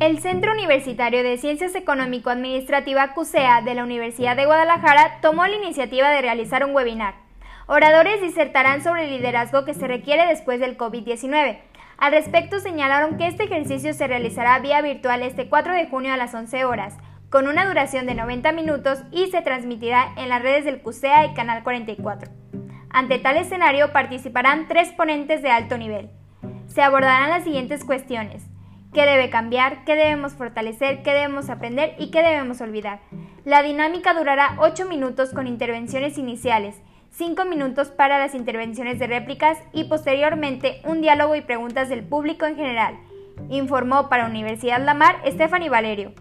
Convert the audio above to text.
El Centro Universitario de Ciencias Económico-Administrativa CUSEA de la Universidad de Guadalajara tomó la iniciativa de realizar un webinar. Oradores disertarán sobre el liderazgo que se requiere después del COVID-19. Al respecto señalaron que este ejercicio se realizará vía virtual este 4 de junio a las 11 horas, con una duración de 90 minutos y se transmitirá en las redes del CUSEA y Canal 44. Ante tal escenario participarán tres ponentes de alto nivel. Se abordarán las siguientes cuestiones qué debe cambiar, qué debemos fortalecer, qué debemos aprender y qué debemos olvidar. La dinámica durará 8 minutos con intervenciones iniciales, 5 minutos para las intervenciones de réplicas y posteriormente un diálogo y preguntas del público en general, informó para Universidad Lamar Stephanie Valerio.